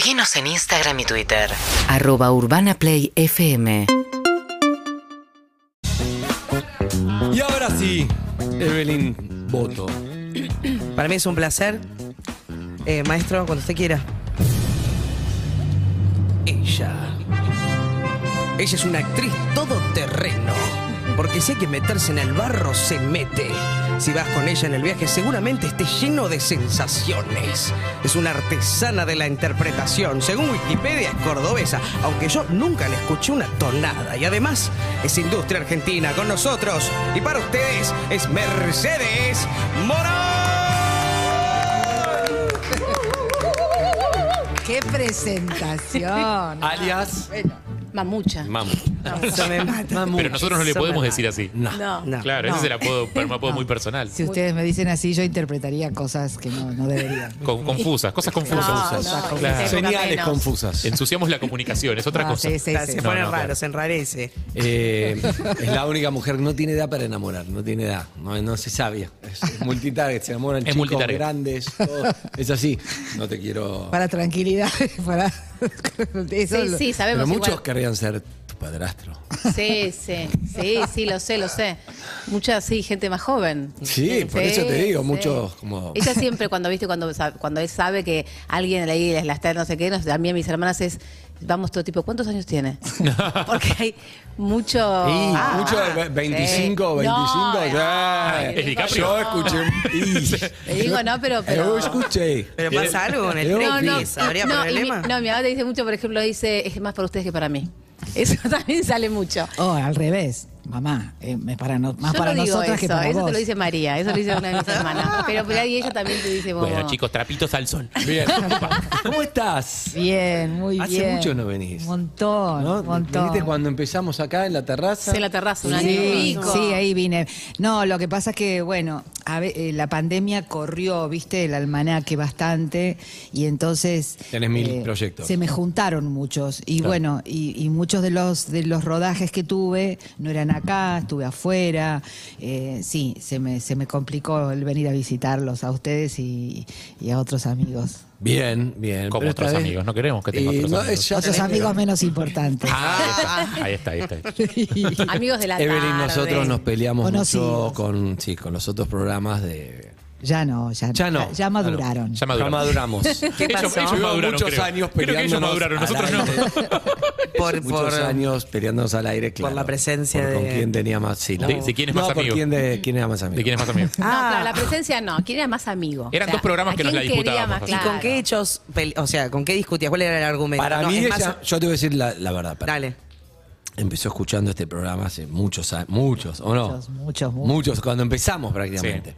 Seguinos en Instagram y Twitter. Arroba Urbana Play FM. Y ahora sí, Evelyn Voto. Para mí es un placer. Eh, maestro, cuando usted quiera. Ella. Ella es una actriz todoterreno. Porque si hay que meterse en el barro, se mete. Si vas con ella en el viaje, seguramente esté lleno de sensaciones. Es una artesana de la interpretación. Según Wikipedia, es cordobesa, aunque yo nunca le escuché una tonada. Y además, es industria argentina con nosotros. Y para ustedes, es Mercedes Morán. ¡Qué presentación! Alias Mamucha. Mamu. Eso me mata. Mamu. Pero nosotros no le Eso podemos me decir así. No. No. No. Claro, ese es el apodo, un apodo muy personal. Si ustedes me dicen así, yo interpretaría cosas que no, no deberían. Con- confusas, cosas confusas. No, no, Claro. Señales confusas. Ensuciamos la comunicación, es otra Ah, cosa. sí, sí, Claro, sí. Se No, pone no, raro, claro. se enrarece. Eh, es la única mujer que no tiene edad para enamorar, no tiene edad, no, no se sabia. Es, es multitarget, se enamoran Es chicos multitarget. grandes, todo. es así. No te quiero. Para tranquilidad, para... Eso Sí, lo- sí, sabemos Pero muchos igual. querrían ser tu padrastro. Sí, sí, sí, sí, lo sé, lo sé. Mucha, sí, gente más joven. Sí, por eso te digo, sí. muchos como. Ella siempre cuando viste cuando cuando él sabe que alguien ahí la está no sé qué, nos, a mí a mis hermanas es vamos todo tipo, ¿cuántos años tiene? Porque hay mucho Y Ah, mucho de ve- 25, 25, No, ya. ay, ¿Es DiCaprio? Yo escuché. digo, no, pero- pero- Yo escuché. Pero pasa algo con el No, No. ¿Habría no, y mi, problema? no, mi mamá te dice mucho, por ejemplo, dice, es más para ustedes que para mí. Eso también sale mucho. Oh, al revés. Mamá, eh, para no- más Yo para no digo nosotras eso, que para eso vos. te lo dice María, eso lo dice una de mis hermanas. Pero por ahí ella también te dice, vos, Bueno, chicos, trapitos al sol. Bien. ¿Cómo estás? Bien, muy Hace bien. mucho no venís. Un montón, ¿No? montón. ¿Viniste cuando empezamos acá en la terraza? Sí, en la terraza, un año y pico. sí, ahí vine. No, lo que pasa es que, bueno, a eh, la pandemia corrió, viste, el almanaque bastante y entonces... eh, Tenés mil proyectos. Se me juntaron muchos y Claro. bueno, y, y muchos de los, de los rodajes que tuve no eran acá, estuve afuera. Eh, sí, se me, se me complicó el venir a visitarlos a ustedes y, y a otros amigos. Bien, bien. Como Pero otros amigos, no queremos que tenga otros no, amigos. Otros amigos menos importantes. Ah, ahí está, ahí está. Ahí está. amigos de la Evelyn, tarde. nosotros nos peleamos mucho con, sí, con los otros programas de. Ya no, ya, Ya no. ya maduraron. Ya Ya maduramos. maduramos. ¿Qué Ellos, pasó? ellos maduraron, muchos creo. años Creo que ellos peleándonos maduraron, al nosotros no. aire. Por, Muchos por- años peleándonos al aire, claro. la presencia por con de- quién tenía más. Sí, no. De- de quién es No, más por amigo. quién, de, quién era más amigo. ¿De quién es más amigo? No, Ah. claro, la presencia no. ¿Quién era más amigo? Eran dos programas ¿a que nos quién la quería disputábamos, más? así. ¿Y Claro. con qué hechos, pele- o sea, con qué discutías? ¿Cuál era el argumento? Para No, mí, es ella- más- yo te voy a decir la, la verdad. para- Dale. Empezó escuchando este programa hace muchos años, muchos, ¿o no? Muchos, muchos, muchos. Muchos, cuando empezamos prácticamente.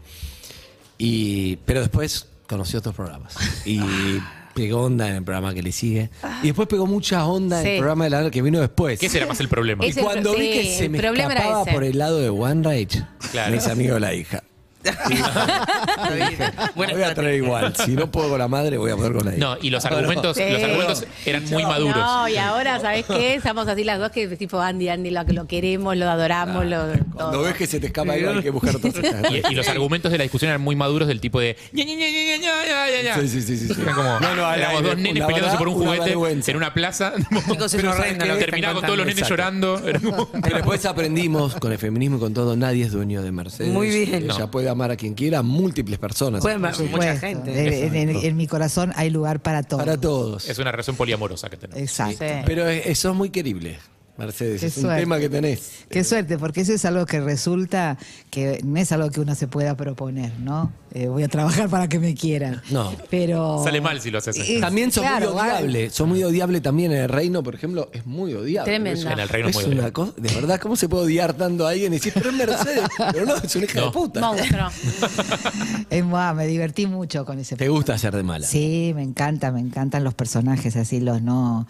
Y, pero después conocí otros programas. Y pegó onda en el programa que le sigue. Y después pegó mucha onda en Sí. el programa de la que vino después. ¿Qué será más el problema? Y el cuando pro- vi que sí, se el me problema era escapaba ese. por el lado de One Rage, Claro. me hice amigo de la hija. Buena voy a traer igual. Si no puedo con la madre, voy a poder con la hija. No, y los argumentos, Sí. los argumentos eran muy maduros. No, y ahora, ¿sabes qué? Estamos así las dos que tipo Andy, Andy, lo que lo queremos, lo adoramos, lo Cuando todo. ves que se te escapa algo, hay que buscar otras Y, y los argumentos de la discusión eran muy maduros del tipo de ña, ña, ña, ña, ña, ña, ña, ña. Sí, sí, sí, sí, sí. Eran como No, no, al éramos aire, dos nenes peleándose verdad, por un una juguete vergüenza. en una plaza. Chicos, es Pero horrendo ¿sabes lo qué? que están Terminaba con todos los nenes Exacto. llorando. Era como- Pero después aprendimos con el feminismo y con todo, nadie es dueño de Mercedes. Muy bien. Ella No. puede amar a quien quiera, a múltiples personas. Pueden Por mucha gente. En, en- en mi corazón hay lugar para todo. Para todos. Es una relación poliamorosa que tenemos. Exacto. Sí. Pero es- eso es muy querible, Mercedes. Qué es un suerte. tema que tenés. Qué suerte, porque eso es algo que resulta que no es algo que uno se pueda proponer, ¿no? Eh, voy a trabajar para que me quieran. No. Pero. Sale mal si lo haces. Es- También sos claro, muy odiable. Sos muy odiable también en el reino, por ejemplo, es muy odiable. Tremendo. En el reino es muy una odiable. cosa, de verdad, ¿cómo se puede odiar tanto a alguien y decir, pero es Mercedes? Pero no, es una hija No. de puta. Monstruo. Es más, me divertí mucho con ese Te gusta ser de mala. Sí, me encanta, me encantan los personajes así, los no.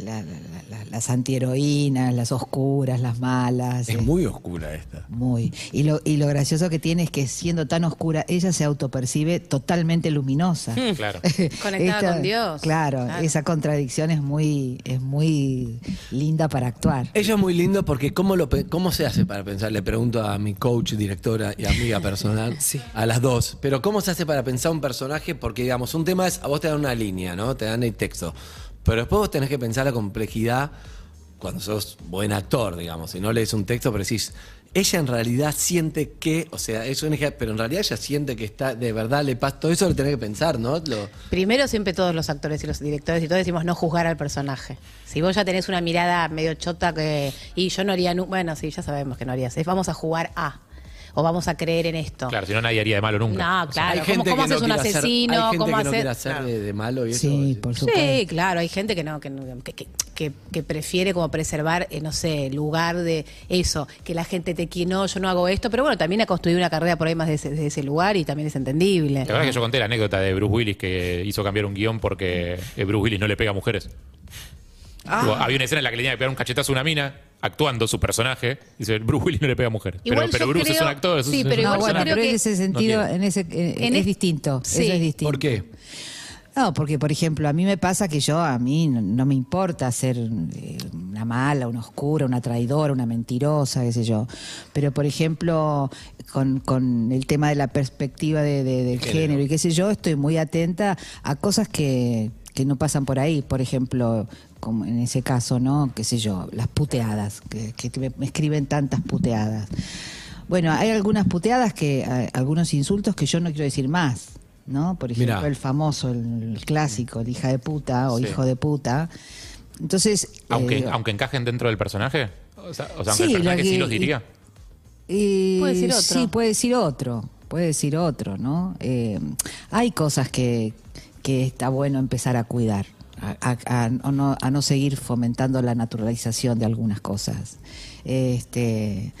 La- la- la- las antiheroínas, las oscuras, las malas. Es eh, muy oscura esta. muy. Y lo, y lo gracioso que tiene es que siendo tan oscura, ella se autopercibe totalmente luminosa. Claro. Conectada con Dios. Claro, Claro. esa contradicción es muy, es muy linda para actuar. Ella es muy lindo porque ¿cómo, lo, ¿cómo se hace para pensar? Le pregunto a mi coach, directora y amiga personal, a las dos. Pero ¿cómo se hace para pensar un personaje? Porque, digamos, un tema es, a vos te dan una línea, ¿no? Te dan el texto. Pero después vos tenés que pensar la complejidad cuando sos buen actor, digamos. Si no lees un texto, pero decís, ella en realidad siente que, o sea, es una hija, pero en realidad ella siente que está, de verdad le pasa, todo eso lo tenés que pensar, ¿no? Primero siempre todos los actores y los directores y todos decimos no juzgar al personaje. Si vos ya tenés una mirada medio chota que y yo no haría bueno, sí, ya sabemos que no harías. Es vamos a jugar a o vamos a creer en esto. Claro, si no nadie haría de malo nunca. No, O sea, claro. hay ¿Cómo, gente cómo que no haces un hacer- asesino? hay gente ¿Cómo que no hacer- quiere hacer de, de malo y eso. Sí, por supuesto. Sí, claro, hay gente que no, que, no- que, que- que- que prefiere como preservar, eh, no sé, el lugar de eso, que la gente te quiere, no, yo no hago esto, pero bueno, también ha construido una carrera por ahí más de ese, de ese lugar y también es entendible. ¿Te acuerdas que yo conté la anécdota de Bruce Willis que hizo cambiar un guion porque eh, Bruce Willis no le pega a mujeres? Ah. Había una escena en la que le tenía que pegar un cachetazo a una mina, actuando su personaje. Dice, Bruce Willis no le pega a mujeres. Igual pero pero Bruce es un actor, es un- sí, es pero un igual No, bueno, personaje. creo pero que- en ese sentido, en ese, eh, En es es- distinto. Sí. Eso es distinto. ¿Por qué? No, porque por ejemplo, a mí me pasa que yo, a mí no, no me importa ser eh, una mala, una oscura, una traidora, una mentirosa, qué sé yo. Pero por ejemplo, con, con el tema de la perspectiva de, de- del Género. género y qué sé yo, estoy muy atenta a cosas que, que no pasan por ahí. Por ejemplo, como en ese caso, ¿no? Qué sé yo, las puteadas, que, que me, me escriben tantas puteadas. Bueno, hay algunas puteadas que, algunos insultos que yo no quiero decir más, ¿no? Por ejemplo, Mirá. el famoso, el, el clásico, el hija de puta o Sí. hijo de puta. Entonces. Aunque, eh, aunque encajen dentro del personaje. O sea, o sea, aunque Sí, el personaje lo que- sí los diría. Puede decir otro. Sí, puede decir otro. Puede decir otro, ¿no? Eh, hay cosas que, que está bueno empezar a cuidar. A, a- a no, a no seguir fomentando la naturalización de algunas cosas. Este.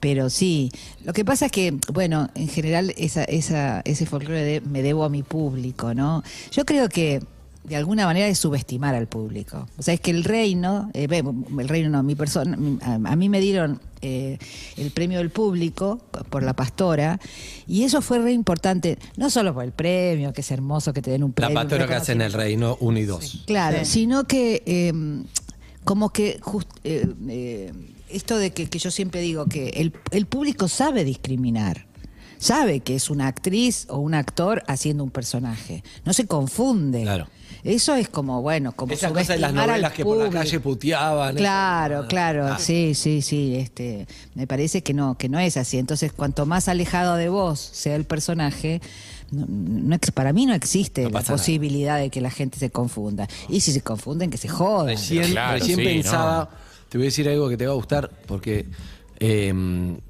Pero sí, lo que pasa es que, bueno, en general esa, esa, ese folclore de me debo a mi público, ¿no? Yo creo que de alguna manera es subestimar al público. O sea, es que el reino, eh, el reino no, mi persona, a, mí me dieron eh, el premio del público por la pastora y eso fue re importante, no solo por el premio, que es hermoso que te den un La premio. un pastora que hace en el reino 1 y 2. Claro, Sí. sino que eh, como que just- eh, eh, esto de que, que yo siempre digo que el, el público sabe discriminar. Sabe que es una actriz o un actor haciendo un personaje. No se confunde. Claro. Eso es como, bueno, como Esas cosas de las novelas que por la calle puteaban. Claro, Ah, claro, ah. sí, sí, sí. Este, me parece que no, que no es así. Entonces, cuanto más alejado de vos sea el personaje, no, no para mí no existe No la nada. posibilidad de que la gente se confunda. Y si se confunden, que se jodan. Recién, Claro, recién sí, pensaba, no. te voy a decir algo que te va a gustar, porque eh,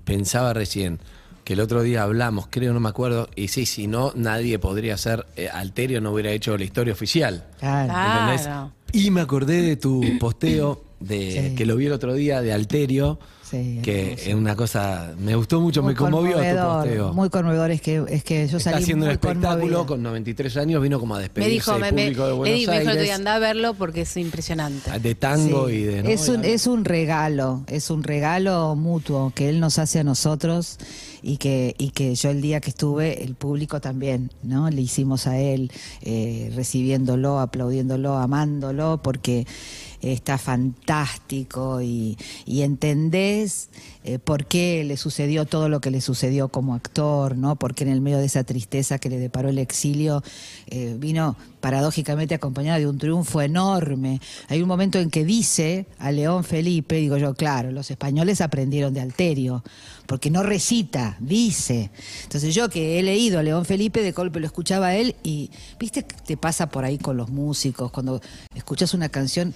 pensaba recién que el otro día hablamos, creo, no me acuerdo, y sí, si no, nadie podría ser, eh, Alterio no hubiera hecho la historia oficial. Claro. ¿entendés? Claro. Y me acordé de tu posteo, de Sí. que lo vi el otro día, de Alterio, Sí, que es una cosa, me gustó mucho, Muy me conmovió tu posteo. Muy conmovedor, es que, es que yo Está salí haciendo un espectáculo conmovida. con 93 años, vino como a Me despedirse dijo, del me, me, público de Buenos di- me dijo Aires, anda a verlo porque es impresionante. de tango Sí. y de... ¿no? Es, un, es un regalo, es un regalo mutuo que él nos hace a nosotros y que, y que yo el día que estuve, el público también, ¿no? Le hicimos a él eh, recibiéndolo, aplaudiéndolo, amándolo, porque está fantástico y, y entendés eh, por qué le sucedió todo lo que le sucedió como actor, ¿no? Porque en el medio de esa tristeza que le deparó el exilio, eh, vino paradójicamente acompañado de un triunfo enorme. Hay un momento en que dice a León Felipe, digo yo, claro, los españoles aprendieron de Alterio, porque no recita, dice. Entonces yo que he leído a León Felipe, de golpe lo escuchaba a él y, viste, te pasa por ahí con los músicos, cuando escuchas una canción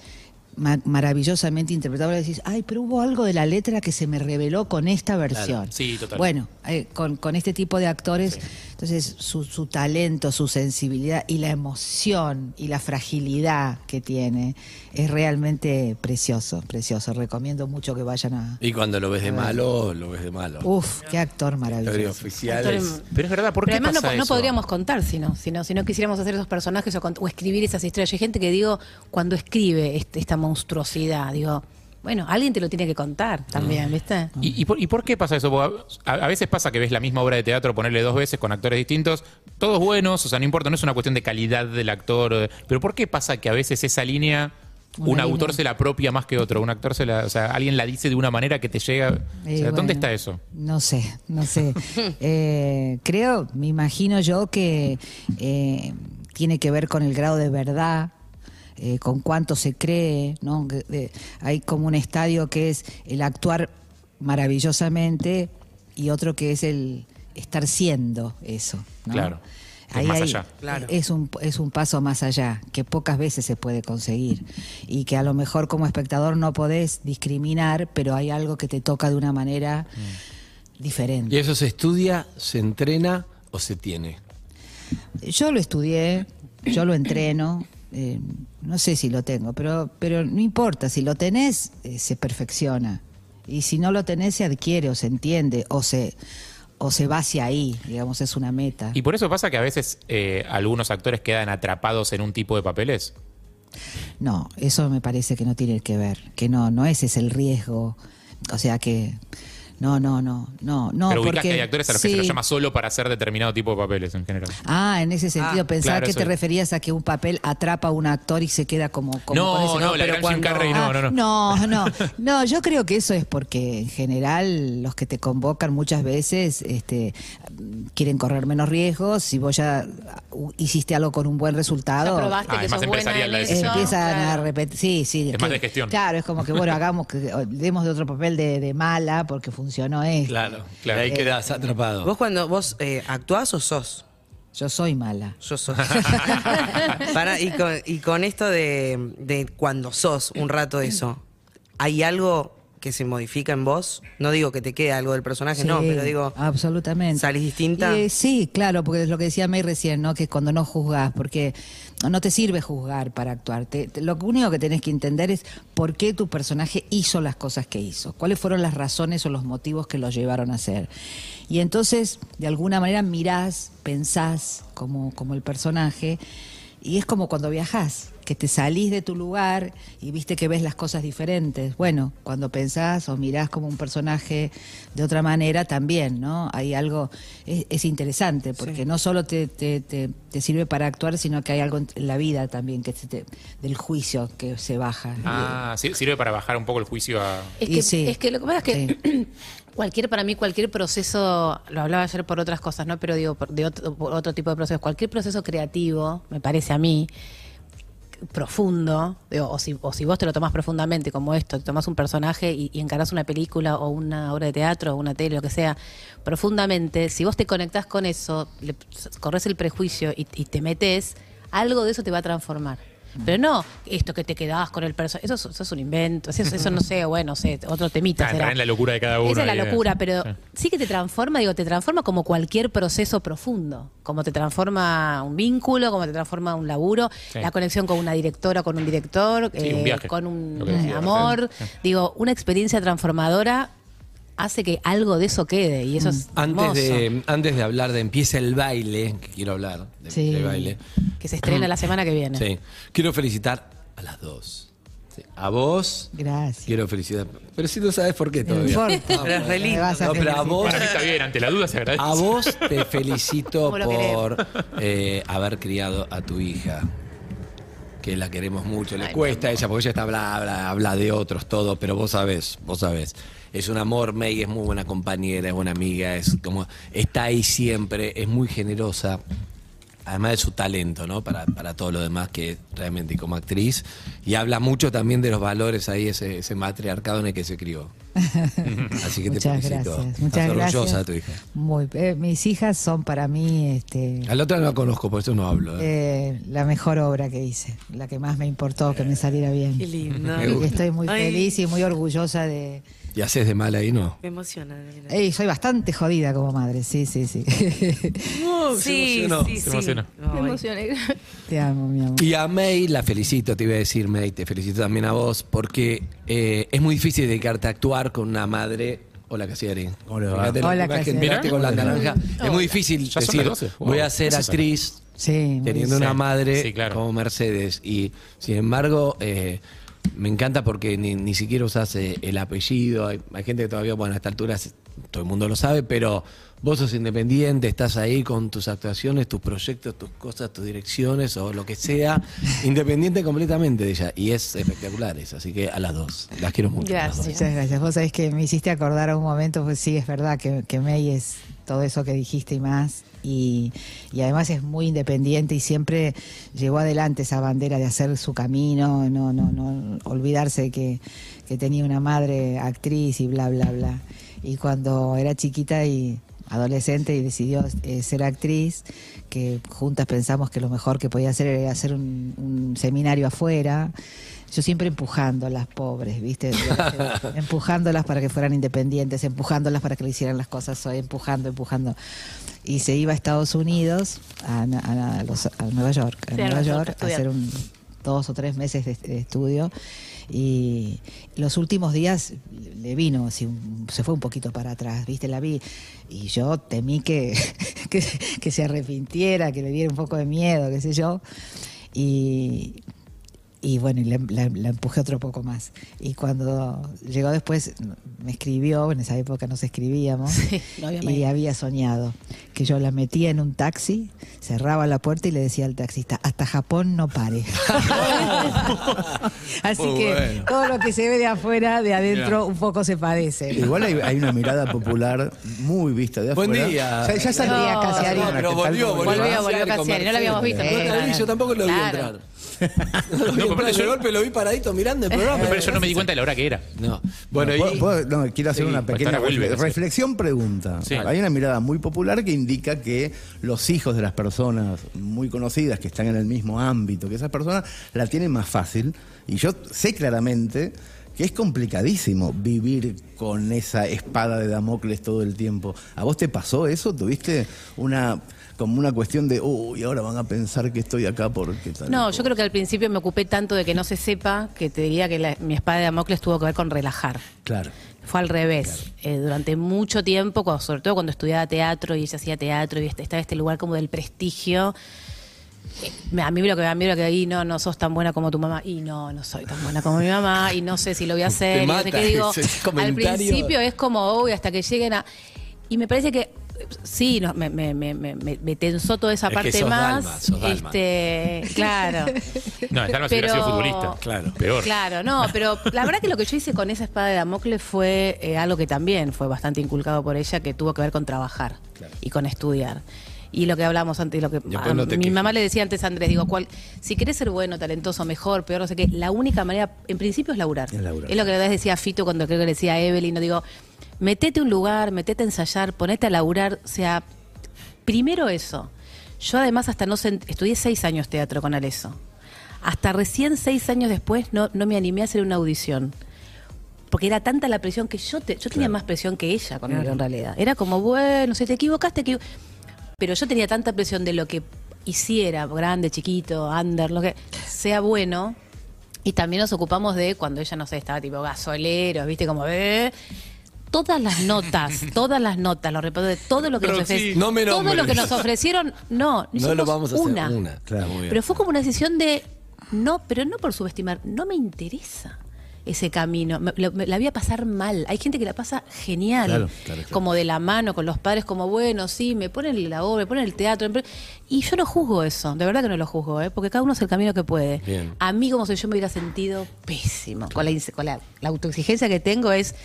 maravillosamente interpretada, decís, ay, pero hubo algo de la letra que se me reveló con esta versión. Sí, total. Bueno, eh, con, con este tipo de actores. Entonces, su, su talento, su sensibilidad y la emoción y la fragilidad que tiene es realmente precioso, precioso. Recomiendo mucho que vayan a... Y cuando lo ves de malo, lo ves de malo. Uf, qué actor Historia maravilloso. oficial Actor- es- Pero es verdad, ¿por Pero qué además no, pasa no eso? podríamos contar si no, si no, si no quisiéramos hacer esos personajes o, o escribir esas historias. Hay gente que digo, cuando escribe este- esta monstruosidad, digo, bueno, alguien te lo tiene que contar también, ¿viste? ¿Y, y por, y por qué pasa eso? A, a veces pasa que ves la misma obra de teatro ponerle dos veces con actores distintos, todos buenos, o sea, no importa, no es una cuestión de calidad del actor, pero ¿por qué pasa que a veces esa línea Una un línea. autor se la apropia más que otro? Un actor se la, o sea, alguien la dice de una manera que te llega. o Y sea, ¿Dónde bueno, está eso? No sé, no sé. Eh, creo, me imagino yo que eh, tiene que ver con el grado de verdad, eh, con cuánto se cree, ¿no? Hay como un estadio que es el actuar maravillosamente y otro que es el estar siendo eso, ¿no? Claro, que es más allá. Claro. Es un, es un paso más allá, que pocas veces se puede conseguir. Y que a lo mejor como espectador no podés discriminar, pero hay algo que te toca de una manera diferente. ¿Y eso se estudia, se entrena o se tiene? Yo lo estudié, yo lo entreno, eh, no sé si lo tengo, pero, pero no importa, si lo tenés, eh, se perfecciona. Y si no lo tenés, se adquiere o se entiende o se, o se va hacia ahí, digamos, es una meta. Y por eso pasa que a veces eh, algunos actores quedan atrapados en un tipo de papeles. No, eso me parece que no tiene que ver, que no, no ese es el riesgo. O sea que no, no, no, no, no. pero porque, que hay actores a los que se los llama solo para hacer determinado tipo de papeles en general. Ah, en ese sentido, Ah, pensaba claro, que te es. referías a que un papel atrapa a un actor y se queda como, como No, con ese- no, la pero gran Jim cuando- Carrey, no, Ah, no, no. no, no, no, yo creo que eso es porque en general los que te convocan muchas veces este, quieren correr menos riesgos. Si vos ya uh, hiciste algo con un buen resultado, Ya probaste Ah, que es más empresarial la decisión. empiezan a repetir. Sí, sí. Es que- más de gestión. Claro, es como que, bueno, hagamos que demos de otro papel de, de mala porque funcionó esto. Claro, Claro. Y ahí quedas atrapado. ¿Vos cuando vos eh, actuás o sos? Yo soy mala. Yo sos. Para, y, con, y con esto de, de cuando sos un rato de eso, ¿hay algo que se modifica en vos? No digo que te quede algo del personaje, no, pero digo, absolutamente. ¿salís distinta? Eh, sí, claro, porque es lo que decía May recién, ¿no? Que cuando no juzgas, porque no te sirve juzgar para actuar. Te- te- lo único que tenés que entender es por qué tu personaje hizo las cosas que hizo, cuáles fueron las razones o los motivos que lo llevaron a hacer. Y entonces, de alguna manera, mirás, pensás como, como el personaje, y es como cuando viajás, que te salís de tu lugar y viste que ves las cosas diferentes. Bueno, cuando pensás o mirás como un personaje de otra manera también, ¿no? Hay algo, es, es interesante, porque no solo te, te, te- te sirve para actuar, sino que hay algo en la vida también, que del juicio que se baja. Ah, sí, sirve para bajar un poco el juicio a. Es que, sí. es que lo que pasa es que cualquier, para mí, cualquier proceso, lo hablaba ayer por otras cosas, ¿no? Pero digo, por- de otro, por otro tipo de procesos, cualquier proceso creativo, me parece a mí, profundo, digo, o, si, o si vos te lo tomás profundamente como esto, te tomás un personaje y, y encarás una película o una obra de teatro o una tele, lo que sea, profundamente, si vos te conectás con eso, le corres el prejuicio y, y te metes, algo de eso te va a transformar. Pero no esto que te quedabas con el personaje, eso, es- eso es un invento, eso, eso no sé, bueno, no sé, otro temita. Ah, será. la locura de cada uno. Esa es la eh. locura, pero Sí. que te transforma, digo, te transforma como cualquier proceso profundo, como te transforma un vínculo, como te transforma un laburo, Sí. la conexión con una directora, con un director, Sí, un eh, viaje, con un decía amor, digo, una experiencia transformadora hace que algo de eso quede y eso es Antes hermoso. de, antes de hablar de empieza el baile, que quiero hablar de, Sí. de baile. que se estrena la semana que viene. Sí. Quiero felicitar a las dos. Sí. A vos. Gracias. Quiero felicitar. Pero si no sabes por qué No todavía. importa. Pero es re Me lindo. vas a No, pero a felicitar. vos, Para mí está bien, ante la duda se agradece. a vos te felicito lo por eh, haber criado a tu hija. Que la queremos mucho. Le cuesta a ella, porque ella está habla, habla, habla de otros, todo, pero vos sabés, vos sabés. Es un amor, May es muy buena compañera, es buena amiga, es como, está ahí siempre, es muy generosa. Además de su talento, ¿no? Para, para todo lo demás que es realmente como actriz. Y habla mucho también de los valores ahí, ese, ese matriarcado en el que se crió. Así que te Muchas felicito. gracias. Estás Muchas orgullosa gracias. de tu hija. Muy, eh, mis hijas son para mí este, A la otra no la conozco, por eso no hablo. ¿eh? eh, la mejor obra que hice, la que más me importó que me saliera bien. Qué lindo. Y estoy muy Ay. feliz y muy orgullosa de... ¿Y haces de mal ahí, no? Me emociona. Ey, soy bastante jodida como madre, sí, sí, sí. sí, emocionó. sí, sí. emocionó. Ay. Me emocioné. Te amo, mi amor. Y a May la felicito, te iba a decir May, te felicito también a vos, porque eh, es muy difícil dedicarte a actuar con una madre. Hola, Casiari. Hola, que Casiari. con la naranja. Es muy difícil Ya son decir, las 12. Wow. voy a ser actriz Sí, muy teniendo una madre Sí, claro. como Mercedes. Y sin embargo, eh, me encanta porque ni, ni siquiera usas eh, el apellido. Hay, hay gente que todavía, bueno, a esta altura todo el mundo lo sabe, pero vos sos independiente, estás ahí con tus actuaciones, tus proyectos, tus cosas, tus direcciones o lo que sea, independiente completamente de ella. Y es espectacular eso. Así que a las dos. Las quiero mucho. dos. Muchas gracias. Vos sabés que me hiciste acordar a un momento, pues sí, es verdad que, que May es todo eso que dijiste y más. Y, y además es muy independiente y siempre llevó adelante esa bandera de hacer su camino, no, no, no olvidarse que, que tenía una madre actriz y bla, bla, bla. Y cuando era chiquita y adolescente y decidió eh, ser actriz, que juntas pensamos que lo mejor que podía hacer era hacer un, un seminario afuera. Yo siempre empujando a las pobres, ¿viste? empujándolas para que fueran independientes, empujándolas para que le hicieran las cosas, soy empujando, empujando. Y se iba a Estados Unidos, a, a- a los- a Nueva York, a Sí, Nueva York, York, a hacer un, dos o tres meses de, estudio. Y los últimos días le vino, un- se fue un poquito para atrás, ¿viste? La vi. Y yo temí que, que, que se arrepintiera, que le diera un poco de miedo, qué sé yo. Y, y bueno, y la, la- la empujé otro poco más. Y cuando llegó después, me escribió, en esa época nos escribíamos, Sí, no había y había soñado que yo la metía en un taxi, cerraba la puerta y le decía al taxista, hasta Japón no pare. Así Muy que bueno. todo lo que se ve de afuera, de adentro, un poco se padece. Igual hay, hay una mirada popular muy vista de Buen afuera. día. Ya, ya salió. Buen día, Casiari. Hola, No, pero volvió, ¿Cómo volvió. Volvió, volvió Casiari, no lo habíamos visto. Claro. No, yo tampoco lo vi Claro. entrar. No lo vi No, de golpe, lo vi paradito mirando el programa. Pero yo no me di cuenta de la hora que era. No. Bueno, ¿Puedo- y, puedo- no, quiero hacer Sí, una pequeña estar a Wilber, refle- sí. reflexión pregunta. Sí. Hay una mirada muy popular que indica que los hijos de las personas muy conocidas que están en el mismo ámbito que esas personas la tienen más fácil. Y yo sé claramente que es complicadísimo vivir con esa espada de Damocles todo el tiempo. ¿A vos te pasó eso? ¿Tuviste una como una cuestión de, uy, ahora van a pensar que estoy acá porque tal No, cosa"? yo creo que al principio me ocupé tanto de que no se sepa que te diría que la- mi espada de Damocles tuvo que ver con relajar. Claro. Fue al revés. Eh, durante mucho tiempo, cuando- sobre todo cuando estudiaba teatro y ella hacía teatro y este- estaba este lugar como del prestigio, eh, me- a mí lo que a mí lo que ahí no no sos tan buena como tu mamá y no no soy tan buena como mi mamá y no sé si lo voy a hacer no sé qué digo al principio es como uy hasta que lleguen a y me parece que sí no, me, me, me, me, me tensó toda esa Es que parte sos más Dalma, sos Dalma. este claro No, Dalma si hubiera sido futbolista. Claro. Peor. Claro, no, pero la verdad que lo que yo hice con esa espada de Damocles fue eh, algo que también fue bastante inculcado por ella, que tuvo que ver con trabajar y con estudiar. Y lo que hablamos antes, lo que a- no mi quejes. mamá le decía antes a Andrés, digo, cuál, si querés ser bueno, talentoso, mejor, peor, no sé qué, la única manera, en principio, es laburar. Es laburar. lo que le decía Fito cuando creo que le decía a Evelyn, no digo, metete a un lugar, metete a ensayar, ponete a laburar, o sea, primero eso. Yo además hasta no sé, estudié seis años teatro con Aleso. Hasta recién seis años después no, no me animé a hacer una audición. Porque era tanta la presión que yo te, yo tenía más presión que ella con él en realidad. Era como, bueno, si te equivocaste, equivo-". pero yo tenía tanta presión de lo que hiciera, grande, chiquito, under, lo que sea bueno. Y también nos ocupamos de cuando ella, no sé, estaba tipo gasoleros, viste, como, eh, todas las notas, todas las notas, los reparos de todo lo que nos ofrecieron. no me todo lo que nos ofrecieron, no, No lo vamos a hacer una. una. Claro, muy bien. Pero fue como una decisión de no, pero no por subestimar, no me interesa ese camino. Me- lo- me- la voy a pasar mal. Hay gente que la pasa genial, Claro, claro, claro. como de la mano con los padres, como bueno, sí, me ponen la obra, me ponen el teatro. Y yo no juzgo eso, de verdad que no lo juzgo, ¿eh? porque cada uno hace el camino que puede. Bien. A mí, como si yo me hubiera sentido pésimo. Con la, con la, la autoexigencia que tengo es.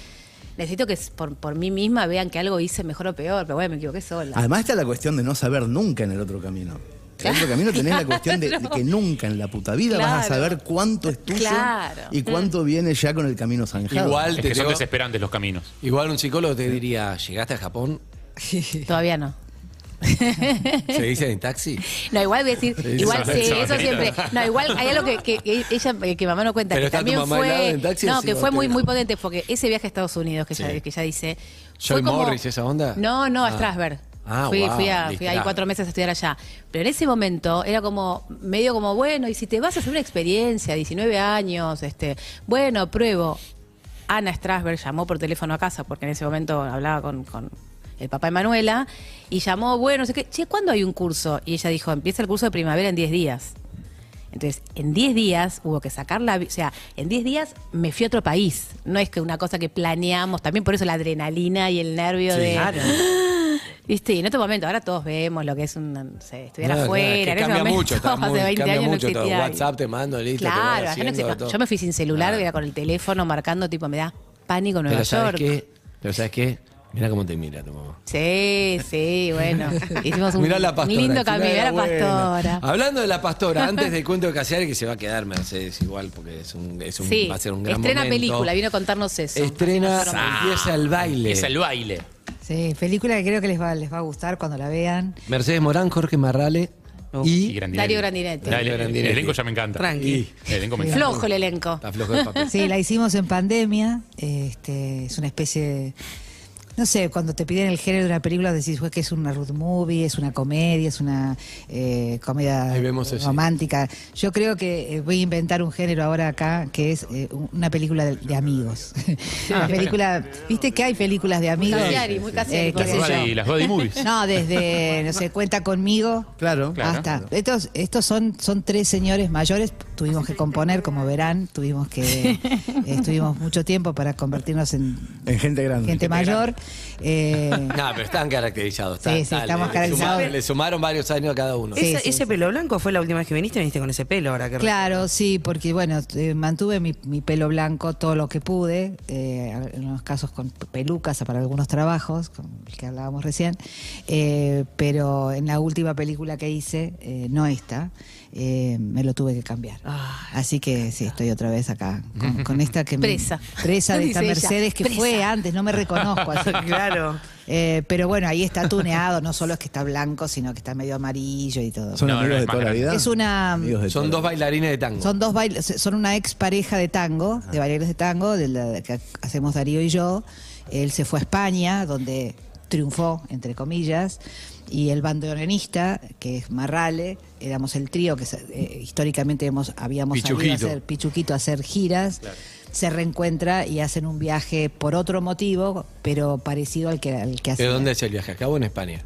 Necesito que por, por mí misma vean que algo hice mejor o peor, pero bueno, me equivoqué sola. Además está la cuestión de no saber nunca en el otro camino. Otro camino tenés la cuestión de, de que nunca en la puta vida vas a saber cuánto es tuyo Claro. y cuánto viene ya con el camino zanjado. Igual Es te que son digo- desesperantes los caminos. Igual un psicólogo te diría, ¿llegaste a Japón? Todavía no. ¿Se dice en taxi? No, igual voy a decir, igual sí, eso- eso siempre. No, igual hay algo que, que- que ella, eh, que mamá no cuenta, Pero que también fue, en taxi, no, sí, que fue muy, muy potente, porque ese viaje a Estados Unidos que, Sí. ella, que ella dice, Joy como, Morris, esa onda. No, no, a Ah. Strasberg. Ah, fui, wow, fui, a- fui ahí cuatro meses a estudiar allá. Pero en ese momento era como, medio como, bueno, y si te vas a hacer una experiencia, 19 años, este, bueno, pruebo. Ana Strasberg llamó por teléfono a casa, porque en ese momento hablaba con, con el papá de Manuela, y llamó, bueno, no sé qué, che, ¿cuándo hay un curso? Y ella dijo, empieza el curso de primavera en 10 días. Entonces, en 10 días hubo que sacar la... vi- O sea, en 10 días me fui a otro país. No es que una cosa que planeamos, también por eso la adrenalina y el nervio Sí. de... Claro. Viste, y en otro momento, ahora todos vemos lo que es un, no sé, estudiar No, no, afuera. es que en cambia momento, mucho, está hace muy- 20 cambia años mucho no existía. WhatsApp te mando, listo, te Claro, no haciendo todo. yo me fui sin celular, era con el teléfono marcando, tipo, me da pánico Nueva Pero ¿sabes York. qué? Pero ¿sabes qué? Mira cómo te mira tu mamá. Sí, sí, bueno. Hicimos un, Mirá la un pastora. lindo camino, era buena. pastora. Hablando de la pastora, antes del cuento de Casiari, que se va a quedar Mercedes igual, porque es un, es un, Sí, va a ser un gran estrena momento. película, vino a contarnos eso. Estrena, empieza el baile. Es el baile. Sí, película que creo que les va, les va a gustar cuando la vean. Mercedes Morán, Jorge Marrale Y y... Grandinetti. Dario Grandinetti. El elenco ya me encanta. Tranqui. El elenco me encanta. Flojo el elenco. Está flojo el papel. Sí, la hicimos en pandemia. Este, es una especie de. No sé, cuando te piden el género de una película decís "Pues, que es una road movie, es una comedia, es una eh, comedia romántica. Yo creo que eh, voy a inventar un género ahora acá que es eh, una película de, de amigos. una película, ¿viste que hay películas de amigos? Casiari, muy Casiari, Eh, Las sé yo. buddy, las buddy movies. No, desde, no sé, cuenta conmigo. Claro. Claro. Hasta. Estos, estos son, son tres señores mayores. Tuvimos que componer, como verán, tuvimos que. eh, estuvimos mucho tiempo para convertirnos en En gente grande. gente mayor. Eh, No, pero están caracterizados. Están- sí, estamos le caracterizados. sumaron- Le sumaron varios años a cada uno. Sí, Ese, sí, ese sí. pelo blanco fue la última vez que viniste, viniste con ese pelo ahora que claro, sí, porque bueno, eh, mantuve mi, mi pelo blanco todo lo que pude, eh, en unos casos con pelucas para algunos trabajos, con el que hablábamos recién, eh, pero en la última película que hice, eh, no esta, eh, me lo tuve que cambiar. Así que sí, estoy otra vez acá, con, con esta que me- Presa. presa de esta Dice ella, Mercedes que presa. fue antes, no me reconozco así. Claro. Eh, pero bueno, ahí está tuneado, no solo es que está blanco, sino que está medio amarillo y todo. ¿Son No, no, amigos es de toda la vida? Es una- Amigos de Son dos la bailarines de tango. Son dos bailes, son una ex pareja de tango, de bailarines de tango, de la que hacemos Darío y yo. Él se fue a España, donde triunfó, entre comillas, y el bandoneonista, que es Marrale, éramos el trío que eh, históricamente hemos, habíamos salido a hacer, Pichuquito a hacer giras. Se reencuentra y hacen un viaje por otro motivo, pero parecido al que, al que ¿De hacía. dónde es el viaje? ¿Acá o en España?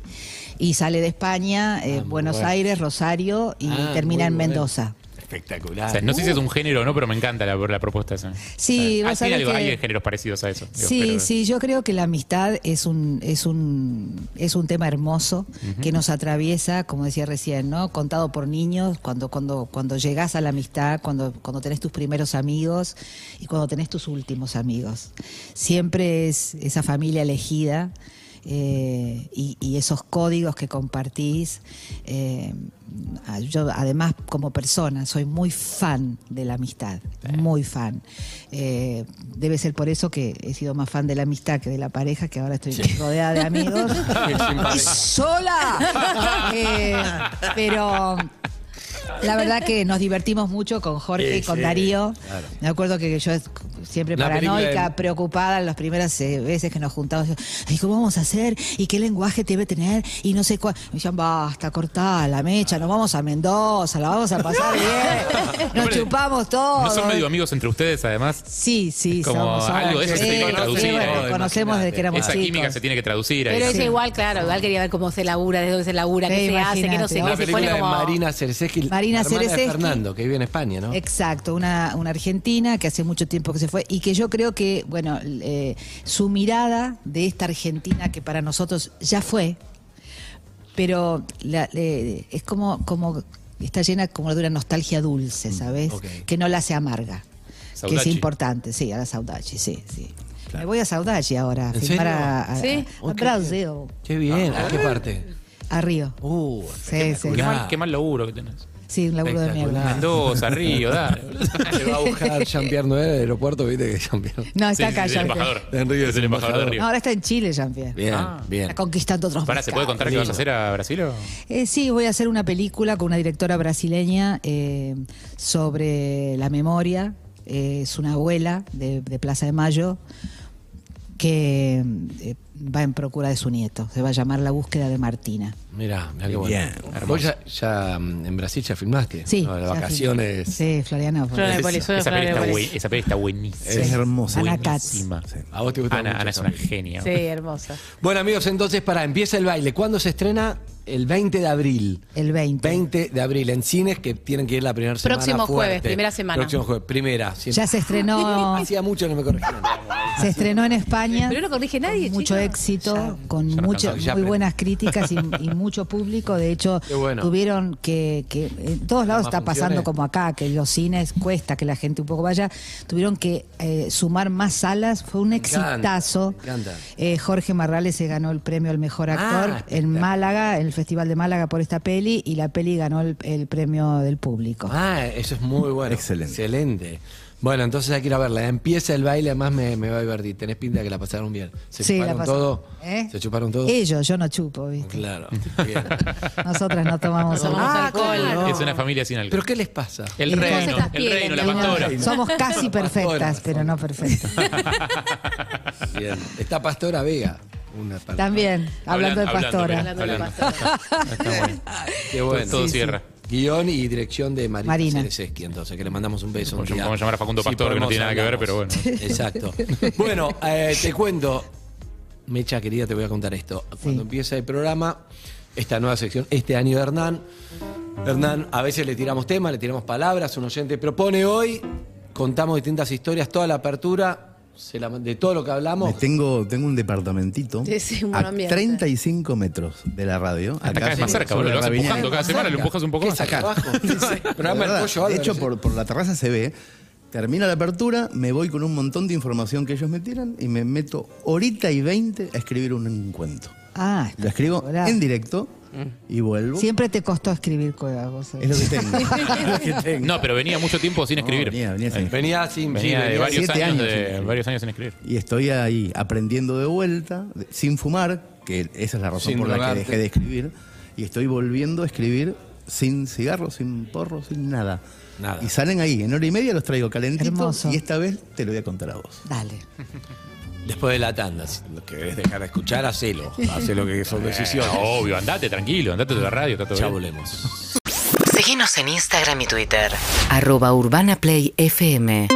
Y sale de España, eh, Ah, Buenos bueno. Aires, Rosario y Ah, termina en. Mendoza. Espectacular. O sea, no sé si es un género o no, pero me encanta la, la propuesta esa. Sí, O sea, vos al final sabés digo, que- hay géneros parecidos a eso. digo, Sí, pero- sí, yo creo que la amistad es un, es un, es un tema hermoso que nos atraviesa, como decía recién, ¿no? Contado por niños, cuando, cuando, cuando llegás a la amistad, cuando, cuando tenés tus primeros amigos y cuando tenés tus últimos amigos. Siempre es esa familia elegida. Eh, y, y esos códigos que compartís. eh, yo además como persona soy muy fan de la amistad, muy fan. Eh, debe ser por eso que he sido más fan de la amistad que de la pareja, que ahora estoy rodeada de amigos. ¡Y ¡Sola! Pero la verdad que nos divertimos mucho con Jorge y Sí, con sí, Darío. claro. Me acuerdo que yo siempre Una paranoica, de- preocupada las primeras eh, veces que nos juntamos. Ay, ¿cómo vamos a hacer? ¿Y qué lenguaje debe tener? Y no sé cuál. Me decían, basta, cortá la mecha, nos vamos a Mendoza, la vamos a pasar bien. Nos chupamos todo. ¿No son medio amigos entre ustedes, además? Sí, sí, Como somos algo de eso se sí, tiene que sí, traducir, bueno, conocemos desde que éramos Esa chicos. química se tiene que traducir. ahí. Pero Sí. ella igual, claro, igual quería ver cómo se labura, desde dónde se labura, Sí, qué se hace, qué no sé qué, se pone como... Marina Cerezeski, Marina Fernando, que vive en España, ¿no? Exacto, una, una argentina que hace mucho tiempo que se fue y que yo creo que, bueno, eh, su mirada de esta Argentina que para nosotros ya fue, pero la- le- es como, como está llena como de una nostalgia dulce, ¿sabes? ok. Que no la hace amarga. Que es Saudachi. importante, sí, a la Saudachi, sí, sí. Me voy a Saudade ahora, a ¿En filmar a, a- Sí. a Brasil. Qué bien, ¿a qué parte? A Río. Uh, Sí, sí. Qué mal, qué mal laburo que tenés. Sí, un laburo de mierda. Mendoza, Río, dale. Te va a buscar Jean-Pierre Noel del aeropuerto, viste que Jean-Pierre. No, está Sí, acá el embajador. En Río es el embajador de No, Río. ahora está en Chile, Jean-Pierre. Bien, Ah. bien. Está conquistando otros Pará, ¿se puede mercados. contar qué vas a hacer a Brasil o? Eh, sí, voy a hacer una película con una directora brasileña eh, sobre la memoria. Eh, es una abuela de, de Plaza de Mayo que eh, va en procura de su nieto. Se va a llamar La búsqueda de Martina. Mirá, mirá qué bueno. Bien. Vos ya, ya, mm, en Brasil ya filmaste. Sí. No, las ya vacaciones. filmé. Sí, Florianópolis. Florianópolis, Esa peli, Florianópolis. esa peli está buenísima. Es hermoso. Ana Katz. Buenísima. A vos te gusta Ana, mucho Ana es una genia. Sí, hermosa. Bueno, amigos, entonces, para, empieza el baile. ¿Cuándo se estrena? El 20 de abril. El 20. 20 de abril en cines que tienen que ir la primera semana. Próximo jueves, primera semana. Próximo jueves, primera. siempre. Ya se estrenó, Hacía mucho que no me corregían. se estrenó en España. Pero no corrige nadie, Mucho chicos. Éxito, con ya mucho- muy buenas críticas y, y mucho público. De hecho, bueno. tuvieron que, que en todos lados está pasando como acá, que los cines cuesta que la gente un poco vaya. Tuvieron que eh, sumar más salas. Fue un exitazo. me encanta. Eh, Jorge Marrales se ganó el premio al mejor Ah, actor en. Málaga, en el Festival de Málaga por esta peli, y la peli ganó el, el premio del público. Ah, eso es muy bueno. Excelente. Excelente. Bueno, entonces hay que ir a verla. Empieza el baile, además me, me va a divertir. Tenés pinta de que la pasaron bien. ¿Se Sí, la chuparon todo? ¿Eh? ¿Se chuparon todo? Ellos, yo no chupo, ¿viste? Claro. Bien. Nosotras no tomamos alcohol. alcohol. ¿cómo no? Es una familia sin alcohol. ¿Pero qué les pasa? El Y reino, el pieles, reino, la pastora. Somos casi perfectas, pero no perfectas. Bien. Está Pastora Vega. Una También, hablando de pastora. Hablando de hablando. pastora. Está bueno. Qué bueno. Todo Sí, sí. cierra. Guión y dirección de Marina, Marina. Cereseski, entonces, que le mandamos un beso. un día. podemos llamar a Facundo Sí, Pastor, que no tiene nada que ver, pero bueno. Exacto. Bueno, eh, te cuento, Mecha querida, te voy a contar esto. Cuando Sí. empieza el programa, esta nueva sección, este año de Hernán, Hernán, a veces le tiramos temas, le tiramos palabras, un oyente propone hoy, contamos distintas historias, toda la apertura se la- de todo lo que hablamos. Me tengo, tengo un departamentito Sí, sí, un a ambiente. 35 metros de la radio. Hasta cada vez más cerca, boludo. Lo vas empujando cada semana, lo empujas un poco ¿Qué más. es acá abajo? Programa De hecho, por, por la terraza se ve. Termina la apertura, me voy con un montón de información que ellos me tiran y me meto horita y 20 a escribir un cuento. Ah, Lo escribo en directo y vuelvo. Siempre te costó escribir cuevas, vos sabés. Es lo que tengo. Es lo que tengo. No, pero venía mucho tiempo sin No, escribir. venía- venía sin- Venía sin Venía sí, de venía- varios años, años sin de, escribir. varios años sin escribir. Y estoy ahí aprendiendo de vuelta, de- sin fumar, que esa es la razón Sin por la que dejé de escribir. Y estoy volviendo a escribir sin cigarro, sin porro, sin nada. Nada. Y salen ahí, en hora y media los traigo calentitos Hermoso. y esta vez te lo voy a contar a vos. Dale. Después de la tanda, si lo querés dejar de escuchar, hacelo. Hace lo que son decisiones. Eh, obvio, andate tranquilo, andate de la radio, está todo Ya bien. volvemos. Seguinos en Instagram y Twitter. Arroba Urbana Play FM